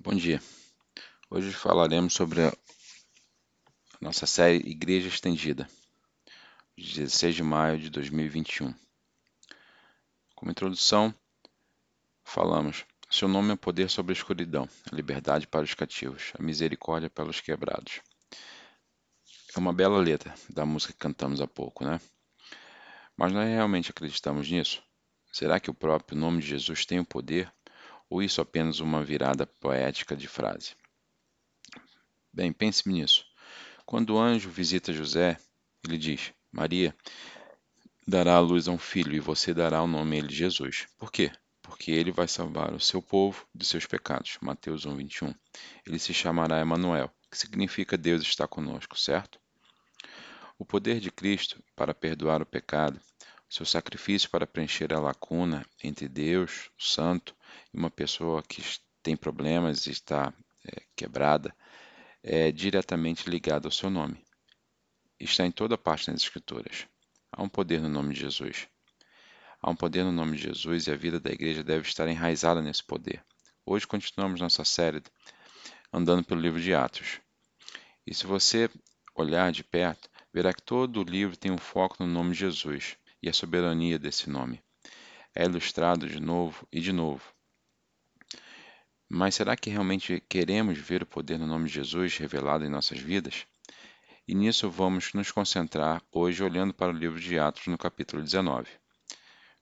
Bom dia. Hoje falaremos sobre a nossa série Igreja Estendida, 16 de maio de 2021. Como introdução, falamos: Seu nome é poder sobre a escuridão, a liberdade para os cativos, a misericórdia pelos quebrados. É uma bela letra da música que cantamos há pouco, né? Mas nós realmente acreditamos nisso? Será que o próprio nome de Jesus tem o poder ou isso apenas uma virada poética de frase? Bem, pense nisso. Quando o anjo visita José, ele diz: Maria dará à luz a um filho e você dará o nome a ele Jesus. Por quê? Porque ele vai salvar o seu povo de seus pecados. Mateus 1, 21. Ele se chamará Emanuel, que significa Deus está conosco, certo? O poder de Cristo para perdoar o pecado seu sacrifício para preencher a lacuna entre Deus, o Santo, uma pessoa que tem problemas e está é, quebrada é diretamente ligado ao seu nome. Está em toda parte nas Escrituras. Há um poder no nome de Jesus. Há um poder no nome de Jesus e a vida da igreja deve estar enraizada nesse poder. Hoje continuamos nossa série andando pelo livro de Atos. E se você olhar de perto, verá que todo o livro tem um foco no nome de Jesus e a soberania desse nome. É ilustrado de novo e de novo. Mas será que realmente queremos ver o poder no nome de Jesus revelado em nossas vidas? E nisso vamos nos concentrar hoje olhando para o livro de Atos no capítulo 19.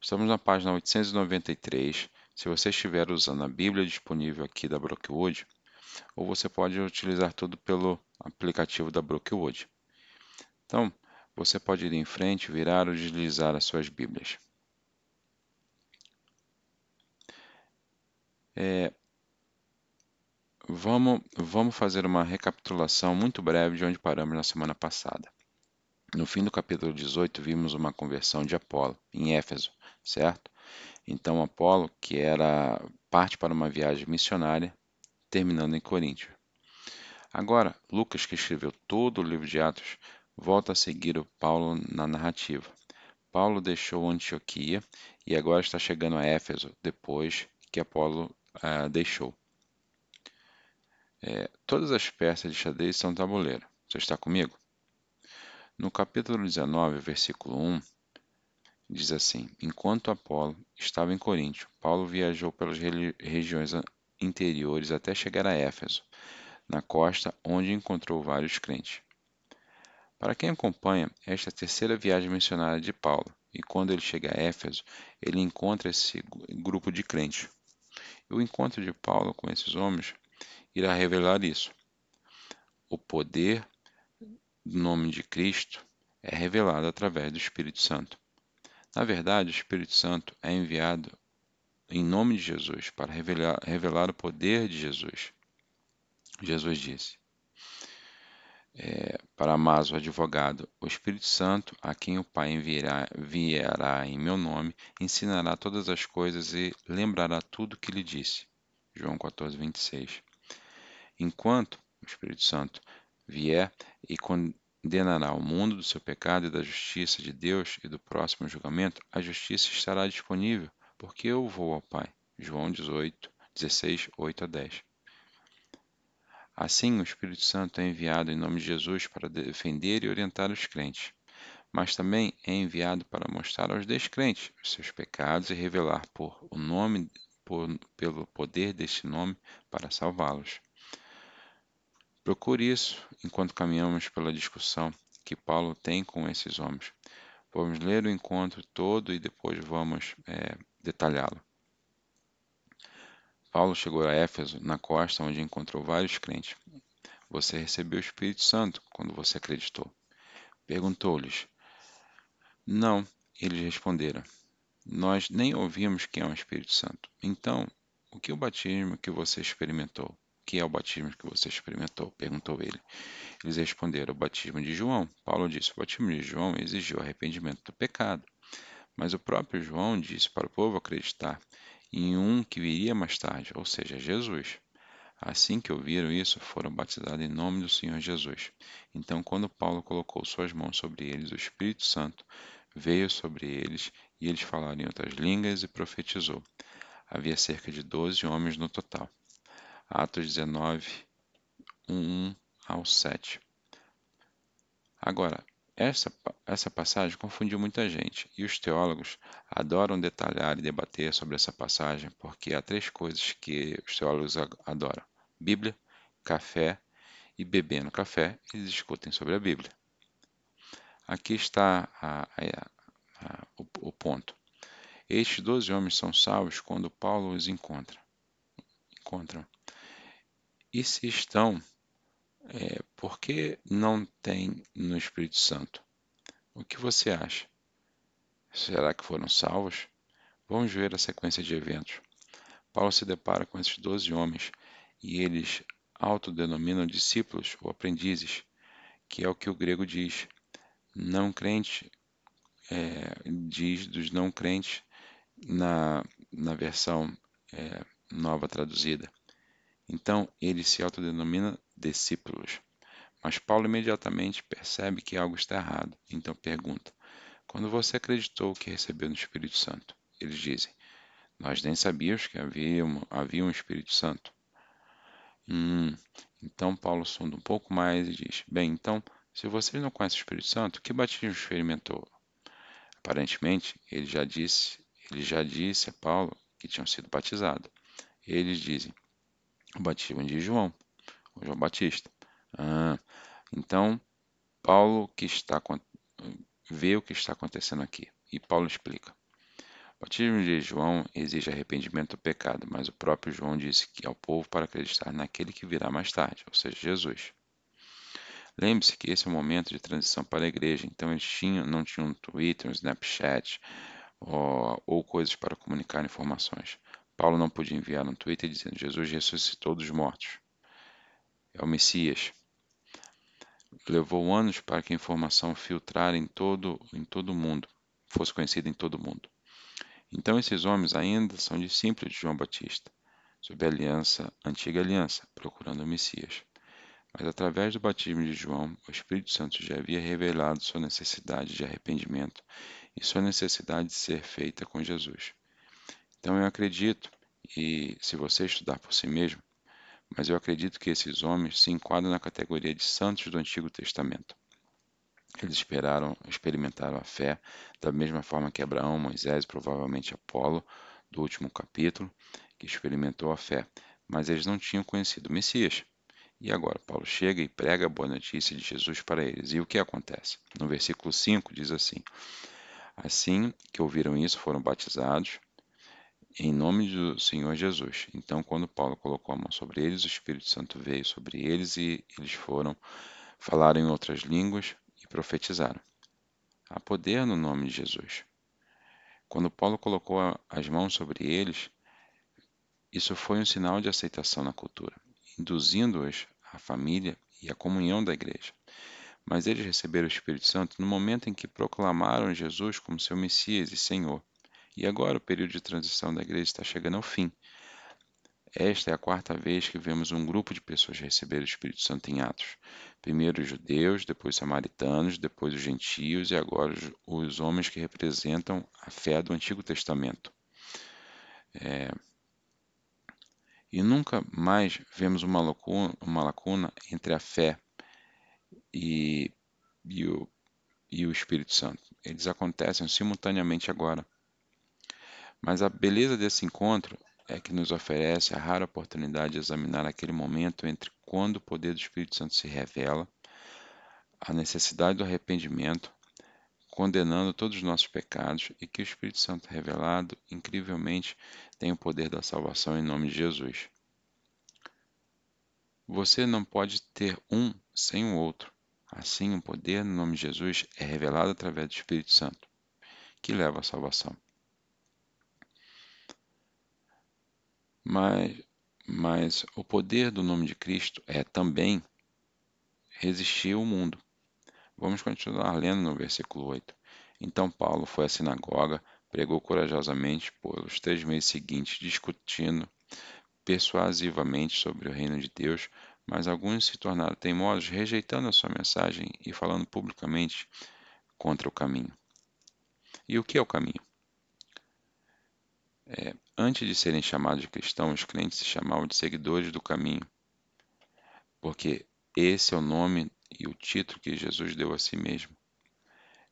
Estamos na página 893. Se você estiver usando a Bíblia disponível aqui da Brookwood, ou você pode utilizar tudo pelo aplicativo da Brookwood. Então, você pode ir em frente, virar ou deslizar as suas Bíblias. É, vamos, vamos fazer uma recapitulação muito breve de onde paramos na semana passada. No fim do capítulo 18, vimos uma conversão de Apolo, em Éfeso, certo? Então, Apolo, que era parte para uma viagem missionária, terminando em Coríntio. Agora, Lucas, que escreveu todo o livro de Atos, volta a seguir o Paulo na narrativa. Paulo deixou Antioquia e agora está chegando a Éfeso, depois que Apolo ah, deixou. É, todas as peças de xadrez são tabuleiro. Você está comigo? No capítulo 19, versículo 1, diz assim: Enquanto Apolo estava em Coríntio, Paulo viajou pelas regiões interiores até chegar a Éfeso, na costa onde encontrou vários crentes. Para quem acompanha, esta é a terceira viagem missionária de Paulo, e quando ele chega a Éfeso, ele encontra esse grupo de crentes. O encontro de Paulo com esses homens irá revelar isso. O poder do nome de Cristo é revelado através do Espírito Santo. Na verdade, o Espírito Santo é enviado em nome de Jesus para revelar, revelar o poder de Jesus. Jesus disse: é, para Amazo, o advogado, o Espírito Santo, a quem o Pai enviará, enviará em meu nome, ensinará todas as coisas e lembrará tudo que lhe disse. João 14, 26. Enquanto o Espírito Santo vier e condenará o mundo do seu pecado e da justiça de Deus e do próximo julgamento, a justiça estará disponível, porque eu vou ao Pai. João 18, 16, 8 a 10. Assim, o Espírito Santo é enviado em nome de Jesus para defender e orientar os crentes, mas também é enviado para mostrar aos descrentes os seus pecados e revelar por o nome por, pelo poder deste nome para salvá-los. Procure isso enquanto caminhamos pela discussão que Paulo tem com esses homens. Vamos ler o encontro todo e depois vamos é, detalhá-lo. Paulo chegou a Éfeso, na costa onde encontrou vários crentes. Você recebeu o Espírito Santo quando você acreditou. Perguntou-lhes. Não, eles responderam. Nós nem ouvimos quem é o Espírito Santo. Então, o que o batismo que você experimentou? Que é o batismo que você experimentou? Perguntou ele. Eles responderam: o batismo de João. Paulo disse: o batismo de João exigiu arrependimento do pecado. Mas o próprio João disse para o povo acreditar em um que viria mais tarde, ou seja, Jesus. Assim que ouviram isso, foram batizados em nome do Senhor Jesus. Então, quando Paulo colocou suas mãos sobre eles, o Espírito Santo veio sobre eles e eles falaram em outras línguas e profetizou. Havia cerca de doze homens no total. Atos 19, 1 ao 7. Agora, essa, essa passagem confundiu muita gente, e os teólogos adoram detalhar e debater sobre essa passagem porque há três coisas que os teólogos adoram: Bíblia, café e bebendo café, eles discutem sobre a Bíblia. Aqui está a, a, a, o, o ponto. Estes doze homens são salvos quando Paulo os encontra. encontram. E se estão, é, por que não tem no Espírito Santo? O que você acha? Será que foram salvos? Vamos ver a sequência de eventos. Paulo se depara com esses doze homens e eles autodenominam discípulos ou aprendizes, que é o que o grego diz. Não crente é, diz dos não crentes na, na versão é, nova traduzida. Então, ele se autodenomina discípulos. Mas Paulo imediatamente percebe que algo está errado. Então pergunta: Quando você acreditou que recebeu no Espírito Santo? Eles dizem: Nós nem sabíamos que havia, havia um Espírito Santo. Hum, então Paulo sonda um pouco mais e diz: Bem, então, se vocês não conhecem o Espírito Santo, que batismo experimentou? Aparentemente, ele já disse, ele já disse a Paulo que tinham sido batizados. Eles dizem: batismo de João, João Batista. Ah, então, Paulo que está vê o que está acontecendo aqui. E Paulo explica. O batismo de João exige arrependimento do pecado, mas o próprio João disse ao povo para acreditar naquele que virá mais tarde, ou seja, Jesus. Lembre-se que esse é o momento de transição para a igreja, então eles tinham, não tinham um Twitter, um Snapchat ou, ou coisas para comunicar informações. Paulo não podia enviar um Twitter dizendo Jesus ressuscitou dos mortos. É o Messias. Levou anos para que a informação filtrar em todo em todo o mundo, fosse conhecida em todo o mundo. Então esses homens ainda são discípulos de João Batista, sob a aliança, antiga aliança, procurando o Messias. Mas através do batismo de João, o Espírito Santo já havia revelado sua necessidade de arrependimento e sua necessidade de ser feita com Jesus. Então eu acredito, e se você estudar por si mesmo, mas eu acredito que esses homens se enquadram na categoria de santos do Antigo Testamento. Eles esperaram, experimentaram a fé da mesma forma que Abraão, Moisés provavelmente Apolo, do último capítulo, que experimentou a fé, mas eles não tinham conhecido o Messias. E agora, Paulo chega e prega a boa notícia de Jesus para eles. E o que acontece? No versículo 5 diz assim: Assim que ouviram isso, foram batizados em nome do Senhor Jesus. Então, quando Paulo colocou a mão sobre eles, o Espírito Santo veio sobre eles e eles foram falar em outras línguas e profetizaram. Há poder no nome de Jesus. Quando Paulo colocou as mãos sobre eles, isso foi um sinal de aceitação na cultura induzindo-os à família e à comunhão da igreja. Mas eles receberam o Espírito Santo no momento em que proclamaram Jesus como seu Messias e Senhor. E agora o período de transição da igreja está chegando ao fim. Esta é a quarta vez que vemos um grupo de pessoas receber o Espírito Santo em Atos. Primeiro os judeus, depois os samaritanos, depois os gentios e agora os, homens que representam a fé do Antigo Testamento. É, e nunca mais vemos uma lacuna, uma lacuna entre a fé e, e, o, e o Espírito Santo. Eles acontecem simultaneamente agora. Mas a beleza desse encontro é que nos oferece a rara oportunidade de examinar aquele momento entre quando o poder do Espírito Santo se revela, a necessidade do arrependimento, condenando todos os nossos pecados e que o Espírito Santo revelado, incrivelmente, tem o poder da salvação em nome de Jesus. Você não pode ter um sem o outro. Assim, o poder no nome de Jesus é revelado através do Espírito Santo, que leva à salvação. Mas, mas o poder do nome de Cristo é também resistir ao mundo. Vamos continuar lendo no versículo 8. Então Paulo foi à sinagoga, pregou corajosamente pelos três meses seguintes, discutindo persuasivamente sobre o reino de Deus, mas alguns se tornaram teimosos, rejeitando a sua mensagem e falando publicamente contra o caminho. E o que é o caminho? É, antes de serem chamados de cristãos, os crentes se chamavam de seguidores do caminho, porque esse é o nome e o título que Jesus deu a si mesmo.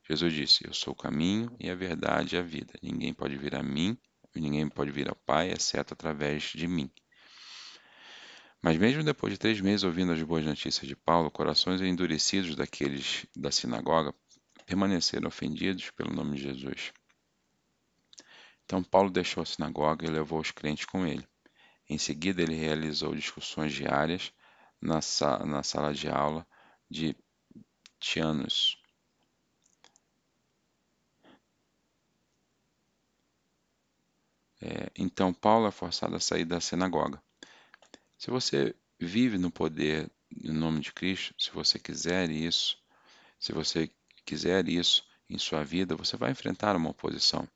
Jesus disse: Eu sou o caminho e a verdade e a vida. Ninguém pode vir a mim, ninguém pode vir ao Pai, exceto através de mim. Mas mesmo depois de três meses ouvindo as boas notícias de Paulo, corações endurecidos daqueles da sinagoga permaneceram ofendidos pelo nome de Jesus. Então Paulo deixou a sinagoga e levou os crentes com ele. Em seguida, ele realizou discussões diárias na, sa na sala de aula de Tianos. É, então Paulo é forçado a sair da sinagoga. Se você vive no poder no nome de Cristo, se você quiser isso, se você quiser isso em sua vida, você vai enfrentar uma oposição.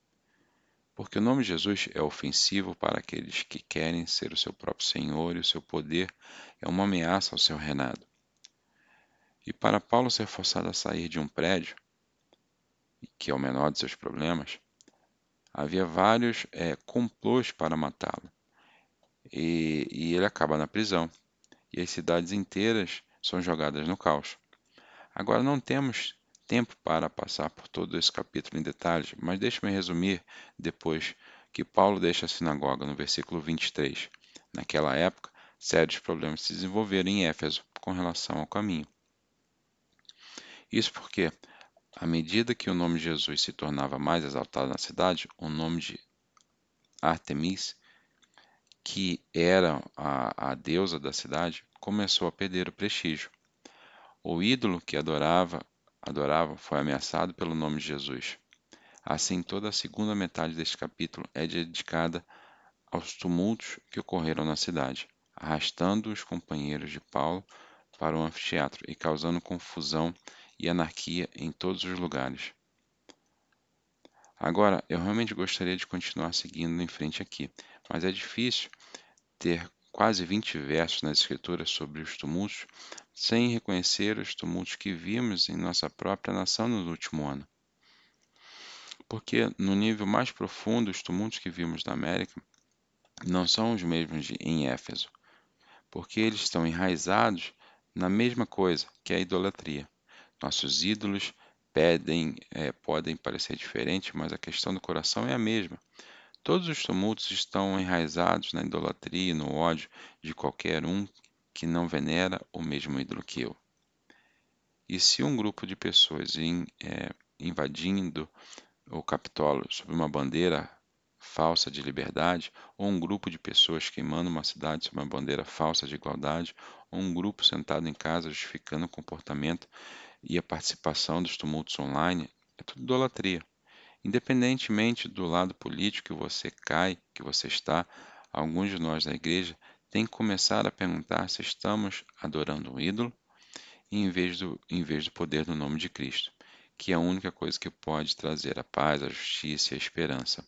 Porque o nome de Jesus é ofensivo para aqueles que querem ser o seu próprio Senhor e o seu poder é uma ameaça ao seu reinado. E para Paulo ser forçado a sair de um prédio, que é o menor de seus problemas, havia vários é, complôs para matá-lo. E, e ele acaba na prisão. E as cidades inteiras são jogadas no caos. Agora não temos tempo para passar por todo esse capítulo em detalhes, mas deixe-me resumir depois que Paulo deixa a sinagoga no versículo 23. Naquela época, sérios problemas se desenvolveram em Éfeso com relação ao caminho. Isso porque, à medida que o nome de Jesus se tornava mais exaltado na cidade, o nome de Artemis, que era a, a deusa da cidade, começou a perder o prestígio. O ídolo que adorava, adorava foi ameaçado pelo nome de Jesus. Assim, toda a segunda metade deste capítulo é dedicada aos tumultos que ocorreram na cidade, arrastando os companheiros de Paulo para o anfiteatro e causando confusão e anarquia em todos os lugares. Agora, eu realmente gostaria de continuar seguindo em frente aqui, mas é difícil ter quase 20 versos nas Escrituras sobre os tumultos sem reconhecer os tumultos que vimos em nossa própria nação no último ano. Porque, no nível mais profundo, os tumultos que vimos na América não são os mesmos de, em Éfeso, porque eles estão enraizados na mesma coisa, que é a idolatria. Nossos ídolos pedem, é, podem parecer diferentes, mas a questão do coração é a mesma. Todos os tumultos estão enraizados na idolatria e no ódio de qualquer um que não venera o mesmo ídolo que eu. E se um grupo de pessoas in, é, invadindo o Capitólio sob uma bandeira falsa de liberdade, ou um grupo de pessoas queimando uma cidade sob uma bandeira falsa de igualdade, ou um grupo sentado em casa justificando o comportamento e a participação dos tumultos online, é tudo idolatria. Independentemente do lado político que você cai, que você está, alguns de nós da igreja têm que começar a perguntar se estamos adorando um ídolo em vez do, em vez do poder do nome de Cristo, que é a única coisa que pode trazer a paz, a justiça e a esperança.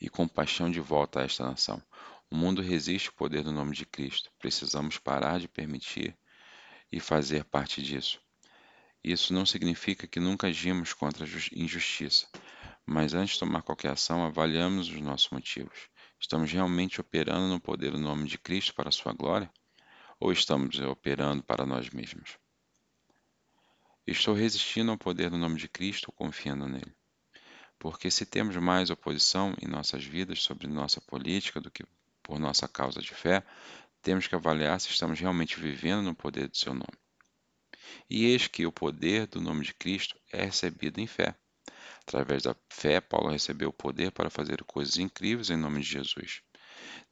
E compaixão de volta a esta nação. O mundo resiste ao poder do nome de Cristo. Precisamos parar de permitir e fazer parte disso. Isso não significa que nunca agimos contra a injustiça, mas antes de tomar qualquer ação, avaliamos os nossos motivos. Estamos realmente operando no poder do nome de Cristo para a sua glória? Ou estamos operando para nós mesmos? Estou resistindo ao poder do nome de Cristo ou confiando nele? Porque se temos mais oposição em nossas vidas sobre nossa política do que por nossa causa de fé, temos que avaliar se estamos realmente vivendo no poder do seu nome. E eis que o poder do nome de Cristo é recebido em fé. Através da fé, Paulo recebeu o poder para fazer coisas incríveis em nome de Jesus.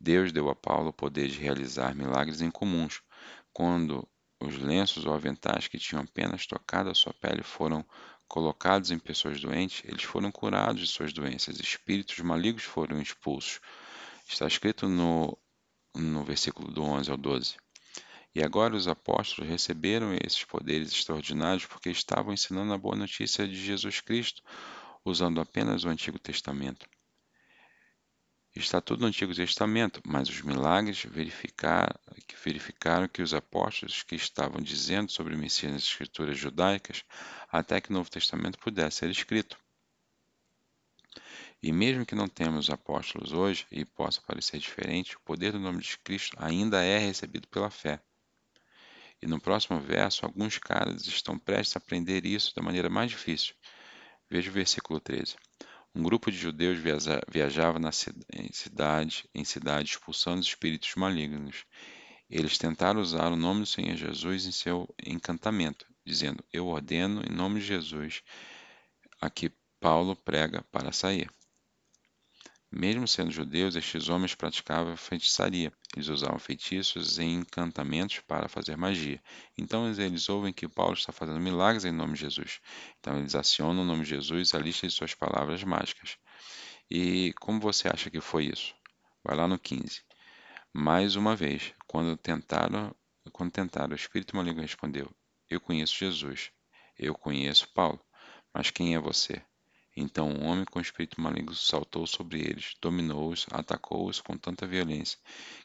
Deus deu a Paulo o poder de realizar milagres incomuns, quando os lenços ou aventais que tinham apenas tocado a sua pele foram colocados em pessoas doentes, eles foram curados de suas doenças, espíritos malignos foram expulsos. Está escrito no, no versículo do 11 ao 12. E agora os apóstolos receberam esses poderes extraordinários porque estavam ensinando a boa notícia de Jesus Cristo, usando apenas o Antigo Testamento. Está tudo no Antigo Testamento, mas os milagres verificar, verificaram que os apóstolos que estavam dizendo sobre o Messias nas escrituras judaicas, até que o Novo Testamento pudesse ser escrito. E mesmo que não temos apóstolos hoje e possa parecer diferente, o poder do nome de Cristo ainda é recebido pela fé. E no próximo verso, alguns caras estão prestes a aprender isso da maneira mais difícil. Veja o versículo 13. Um grupo de judeus viajava na cidade em cidade expulsando os espíritos malignos. Eles tentaram usar o nome do Senhor Jesus em seu encantamento, dizendo: Eu ordeno em nome de Jesus a que Paulo prega para sair. Mesmo sendo judeus, estes homens praticavam feitiçaria. Eles usavam feitiços e encantamentos para fazer magia. Então eles ouvem que Paulo está fazendo milagres em nome de Jesus. Então eles acionam o nome de Jesus à lista de suas palavras mágicas. E como você acha que foi isso? Vai lá no 15. Mais uma vez, quando tentaram, quando tentaram, o espírito maligno respondeu: Eu conheço Jesus. Eu conheço Paulo. Mas quem é você? Então um homem com espírito maligno saltou sobre eles, dominou-os, atacou-os com tanta violência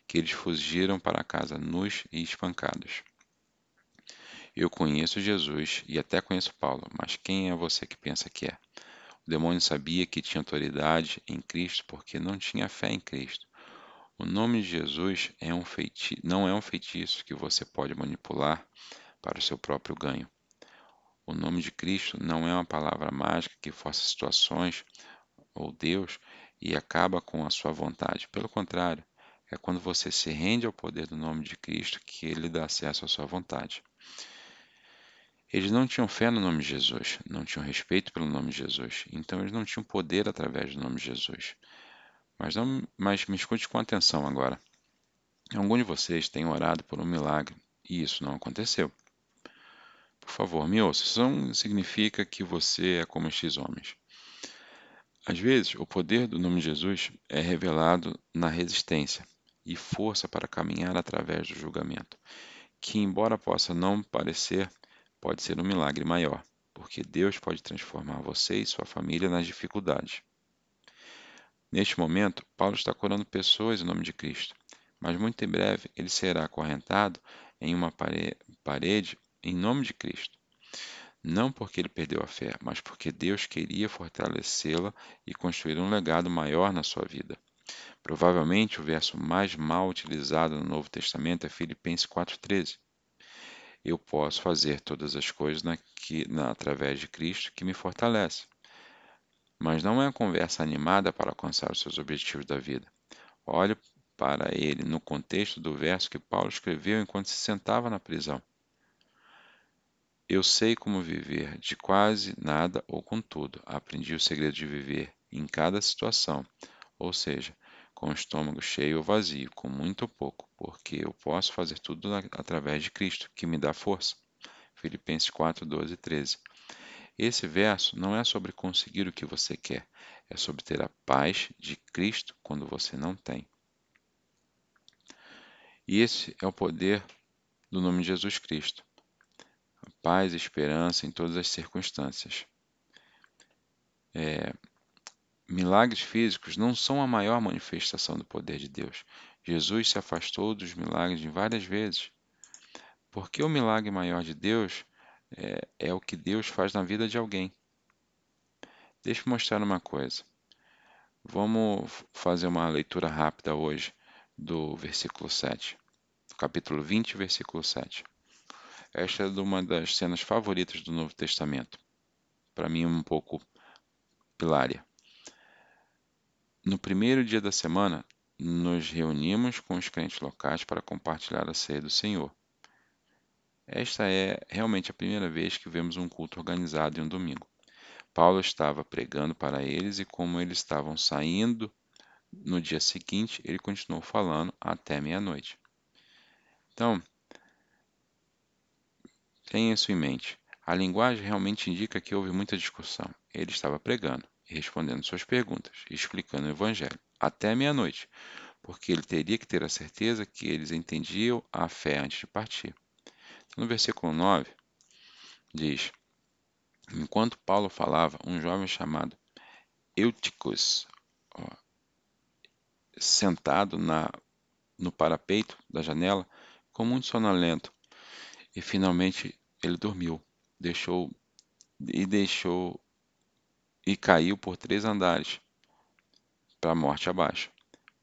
que eles fugiram para casa nus e espancados. Eu conheço Jesus e até conheço Paulo, mas quem é você que pensa que é? O demônio sabia que tinha autoridade em Cristo porque não tinha fé em Cristo. O nome de Jesus é um feiti não é um feitiço que você pode manipular para o seu próprio ganho. O nome de Cristo não é uma palavra mágica que força situações ou Deus e acaba com a sua vontade. Pelo contrário, é quando você se rende ao poder do nome de Cristo que ele dá acesso à sua vontade. Eles não tinham fé no nome de Jesus, não tinham respeito pelo nome de Jesus, então eles não tinham poder através do nome de Jesus. Mas, não, mas me escute com atenção agora. Algum de vocês tem orado por um milagre e isso não aconteceu. Por favor, me ouça. Isso não significa que você é como estes homens. Às vezes, o poder do nome de Jesus é revelado na resistência e força para caminhar através do julgamento, que, embora possa não parecer, pode ser um milagre maior, porque Deus pode transformar você e sua família nas dificuldades. Neste momento, Paulo está curando pessoas em nome de Cristo, mas muito em breve ele será acorrentado em uma parede em nome de Cristo. Não porque ele perdeu a fé, mas porque Deus queria fortalecê-la e construir um legado maior na sua vida. Provavelmente o verso mais mal utilizado no Novo Testamento é Filipenses 4,13. Eu posso fazer todas as coisas na, que, na, através de Cristo que me fortalece. Mas não é uma conversa animada para alcançar os seus objetivos da vida. Olhe para ele no contexto do verso que Paulo escreveu enquanto se sentava na prisão. Eu sei como viver de quase nada ou com tudo. Aprendi o segredo de viver em cada situação, ou seja, com o estômago cheio ou vazio, com muito ou pouco, porque eu posso fazer tudo através de Cristo, que me dá força. Filipenses 4, 12 e 13. Esse verso não é sobre conseguir o que você quer, é sobre ter a paz de Cristo quando você não tem. E esse é o poder do nome de Jesus Cristo paz e esperança em todas as circunstâncias. É, milagres físicos não são a maior manifestação do poder de Deus. Jesus se afastou dos milagres várias vezes. Porque o milagre maior de Deus é, é o que Deus faz na vida de alguém. Deixa eu mostrar uma coisa. Vamos fazer uma leitura rápida hoje do versículo 7, do capítulo 20, versículo 7. Esta é uma das cenas favoritas do Novo Testamento. Para mim, um pouco hilária. No primeiro dia da semana, nos reunimos com os crentes locais para compartilhar a ceia do Senhor. Esta é realmente a primeira vez que vemos um culto organizado em um domingo. Paulo estava pregando para eles e, como eles estavam saindo no dia seguinte, ele continuou falando até meia-noite. Então, Tenha isso em mente. A linguagem realmente indica que houve muita discussão. Ele estava pregando e respondendo suas perguntas, explicando o Evangelho, até meia-noite, porque ele teria que ter a certeza que eles entendiam a fé antes de partir. Então, no versículo 9, diz: Enquanto Paulo falava, um jovem chamado Euticus, ó, sentado na, no parapeito da janela, com muito sonolento, e finalmente ele dormiu, deixou e deixou e caiu por três andares. para a morte abaixo.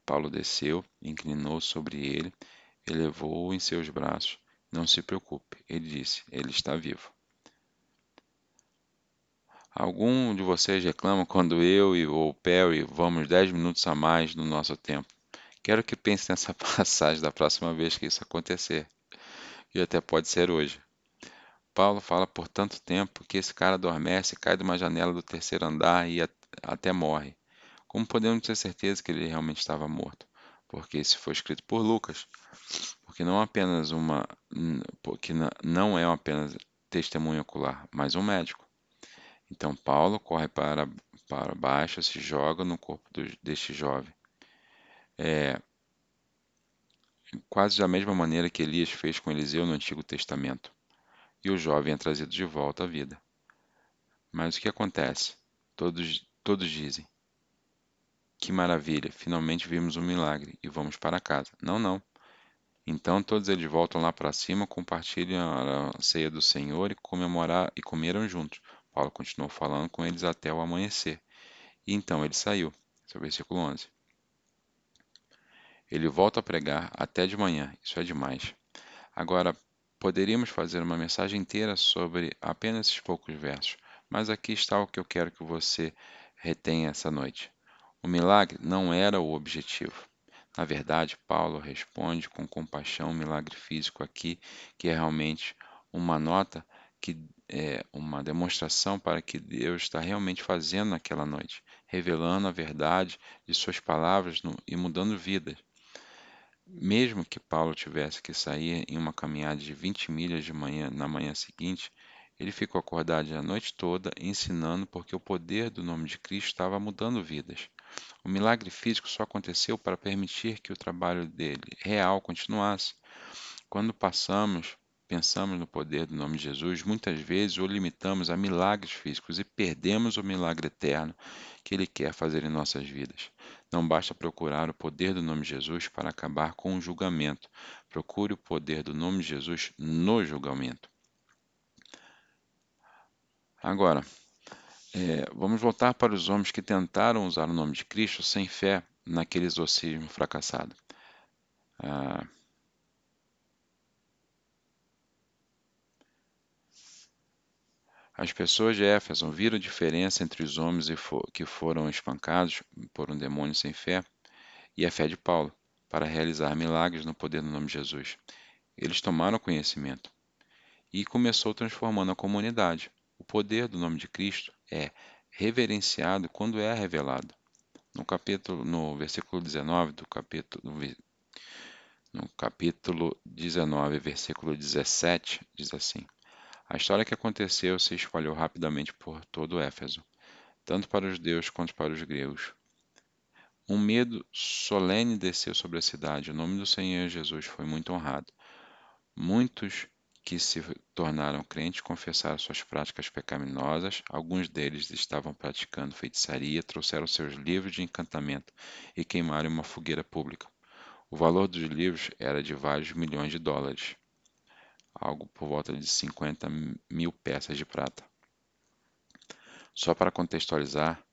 Paulo desceu, inclinou sobre ele, elevou-o em seus braços. Não se preocupe, ele disse, ele está vivo. Algum de vocês reclama quando eu e o Perry vamos 10 minutos a mais no nosso tempo? Quero que pense nessa passagem da próxima vez que isso acontecer. E até pode ser hoje. Paulo fala por tanto tempo que esse cara adormece, cai de uma janela do terceiro andar e até morre. Como podemos ter certeza que ele realmente estava morto? Porque isso foi escrito por Lucas. Porque não apenas uma, porque não é apenas testemunho ocular, mas um médico. Então Paulo corre para, para baixo, se joga no corpo do, deste jovem. É, quase da mesma maneira que Elias fez com Eliseu no Antigo Testamento. E o jovem é trazido de volta à vida. Mas o que acontece? Todos, todos dizem: Que maravilha, finalmente vimos um milagre e vamos para casa. Não, não. Então todos eles voltam lá para cima, compartilham a ceia do Senhor e, comemorar, e comeram juntos. Paulo continuou falando com eles até o amanhecer. E então ele saiu. Esse é o versículo 11. Ele volta a pregar até de manhã. Isso é demais. Agora, poderíamos fazer uma mensagem inteira sobre apenas esses poucos versos, mas aqui está o que eu quero que você retenha essa noite. O milagre não era o objetivo. Na verdade, Paulo responde com compaixão o milagre físico aqui, que é realmente uma nota que é uma demonstração para que Deus está realmente fazendo naquela noite, revelando a verdade de suas palavras no, e mudando vidas. Mesmo que Paulo tivesse que sair em uma caminhada de 20 milhas de manhã na manhã seguinte, ele ficou acordado a noite toda ensinando porque o poder do nome de Cristo estava mudando vidas. O milagre físico só aconteceu para permitir que o trabalho dele real continuasse. Quando passamos pensamos no poder do nome de Jesus, muitas vezes o limitamos a milagres físicos e perdemos o milagre eterno que Ele quer fazer em nossas vidas. Não basta procurar o poder do nome de Jesus para acabar com o julgamento. Procure o poder do nome de Jesus no julgamento. Agora, é, vamos voltar para os homens que tentaram usar o nome de Cristo sem fé naquele exorcismo fracassado. Ah, As pessoas de Éfeso viram a diferença entre os homens que foram espancados por um demônio sem fé e a fé de Paulo para realizar milagres no poder do nome de Jesus. Eles tomaram conhecimento e começou transformando a comunidade. O poder do nome de Cristo é reverenciado quando é revelado. No capítulo, no versículo 19 do capítulo no capítulo 19, versículo 17, diz assim: a história que aconteceu se espalhou rapidamente por todo Éfeso, tanto para os judeus quanto para os gregos. Um medo solene desceu sobre a cidade. O nome do Senhor Jesus foi muito honrado. Muitos que se tornaram crentes confessaram suas práticas pecaminosas. Alguns deles estavam praticando feitiçaria, trouxeram seus livros de encantamento e queimaram uma fogueira pública. O valor dos livros era de vários milhões de dólares algo por volta de 50 mil peças de prata. Só para contextualizar,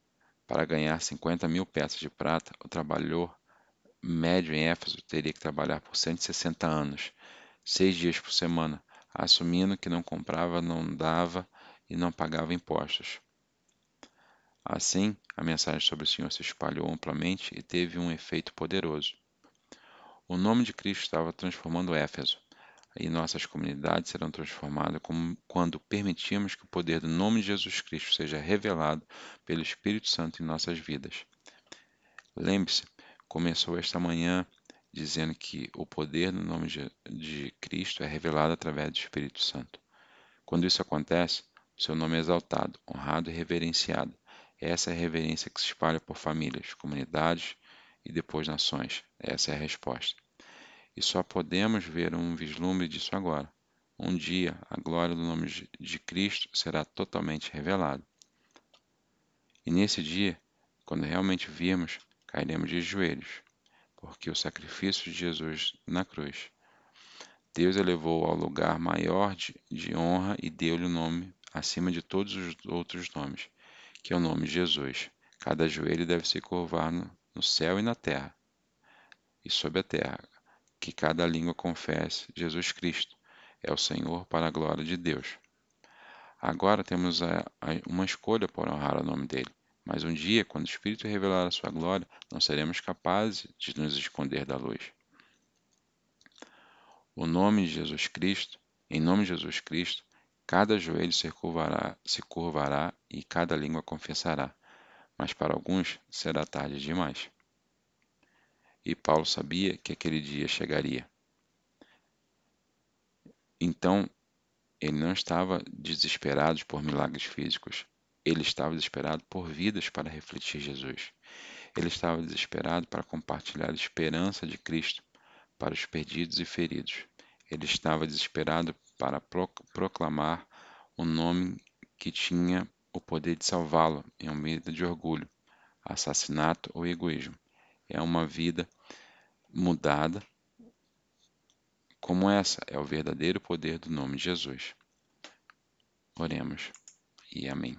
para ganhar 50 mil peças de prata, o trabalhador médio em Éfeso teria que trabalhar por 160 anos, seis dias por semana, assumindo que não comprava, não dava e não pagava impostos. Assim, a mensagem sobre o Senhor se espalhou amplamente e teve um efeito poderoso. O nome de Cristo estava transformando Éfeso e nossas comunidades serão transformadas quando permitirmos que o poder do nome de Jesus Cristo seja revelado pelo Espírito Santo em nossas vidas. Lembre-se, começou esta manhã dizendo que o poder no nome de Cristo é revelado através do Espírito Santo. Quando isso acontece, seu nome é exaltado, honrado e reverenciado. Essa é a reverência que se espalha por famílias, comunidades e depois nações. Essa é a resposta. E só podemos ver um vislumbre disso agora. Um dia a glória do nome de Cristo será totalmente revelada. E nesse dia, quando realmente virmos, cairemos de joelhos, porque o sacrifício de Jesus na cruz, Deus elevou ao lugar maior de, de honra e deu-lhe o nome acima de todos os outros nomes, que é o nome de Jesus. Cada joelho deve se curvar no, no céu e na terra, e sob a terra, que cada língua confesse Jesus Cristo é o Senhor para a glória de Deus. Agora temos a, a, uma escolha por honrar o nome dele, mas um dia, quando o Espírito revelar a sua glória, não seremos capazes de nos esconder da luz. O nome de Jesus Cristo, em nome de Jesus Cristo, cada joelho se curvará, se curvará e cada língua confessará, mas para alguns será tarde demais. E Paulo sabia que aquele dia chegaria. Então, ele não estava desesperado por milagres físicos. Ele estava desesperado por vidas para refletir Jesus. Ele estava desesperado para compartilhar a esperança de Cristo para os perdidos e feridos. Ele estava desesperado para proclamar o nome que tinha o poder de salvá-lo em uma vida de orgulho, assassinato ou egoísmo. É uma vida mudada como essa é o verdadeiro poder do nome de Jesus. Oremos e amém.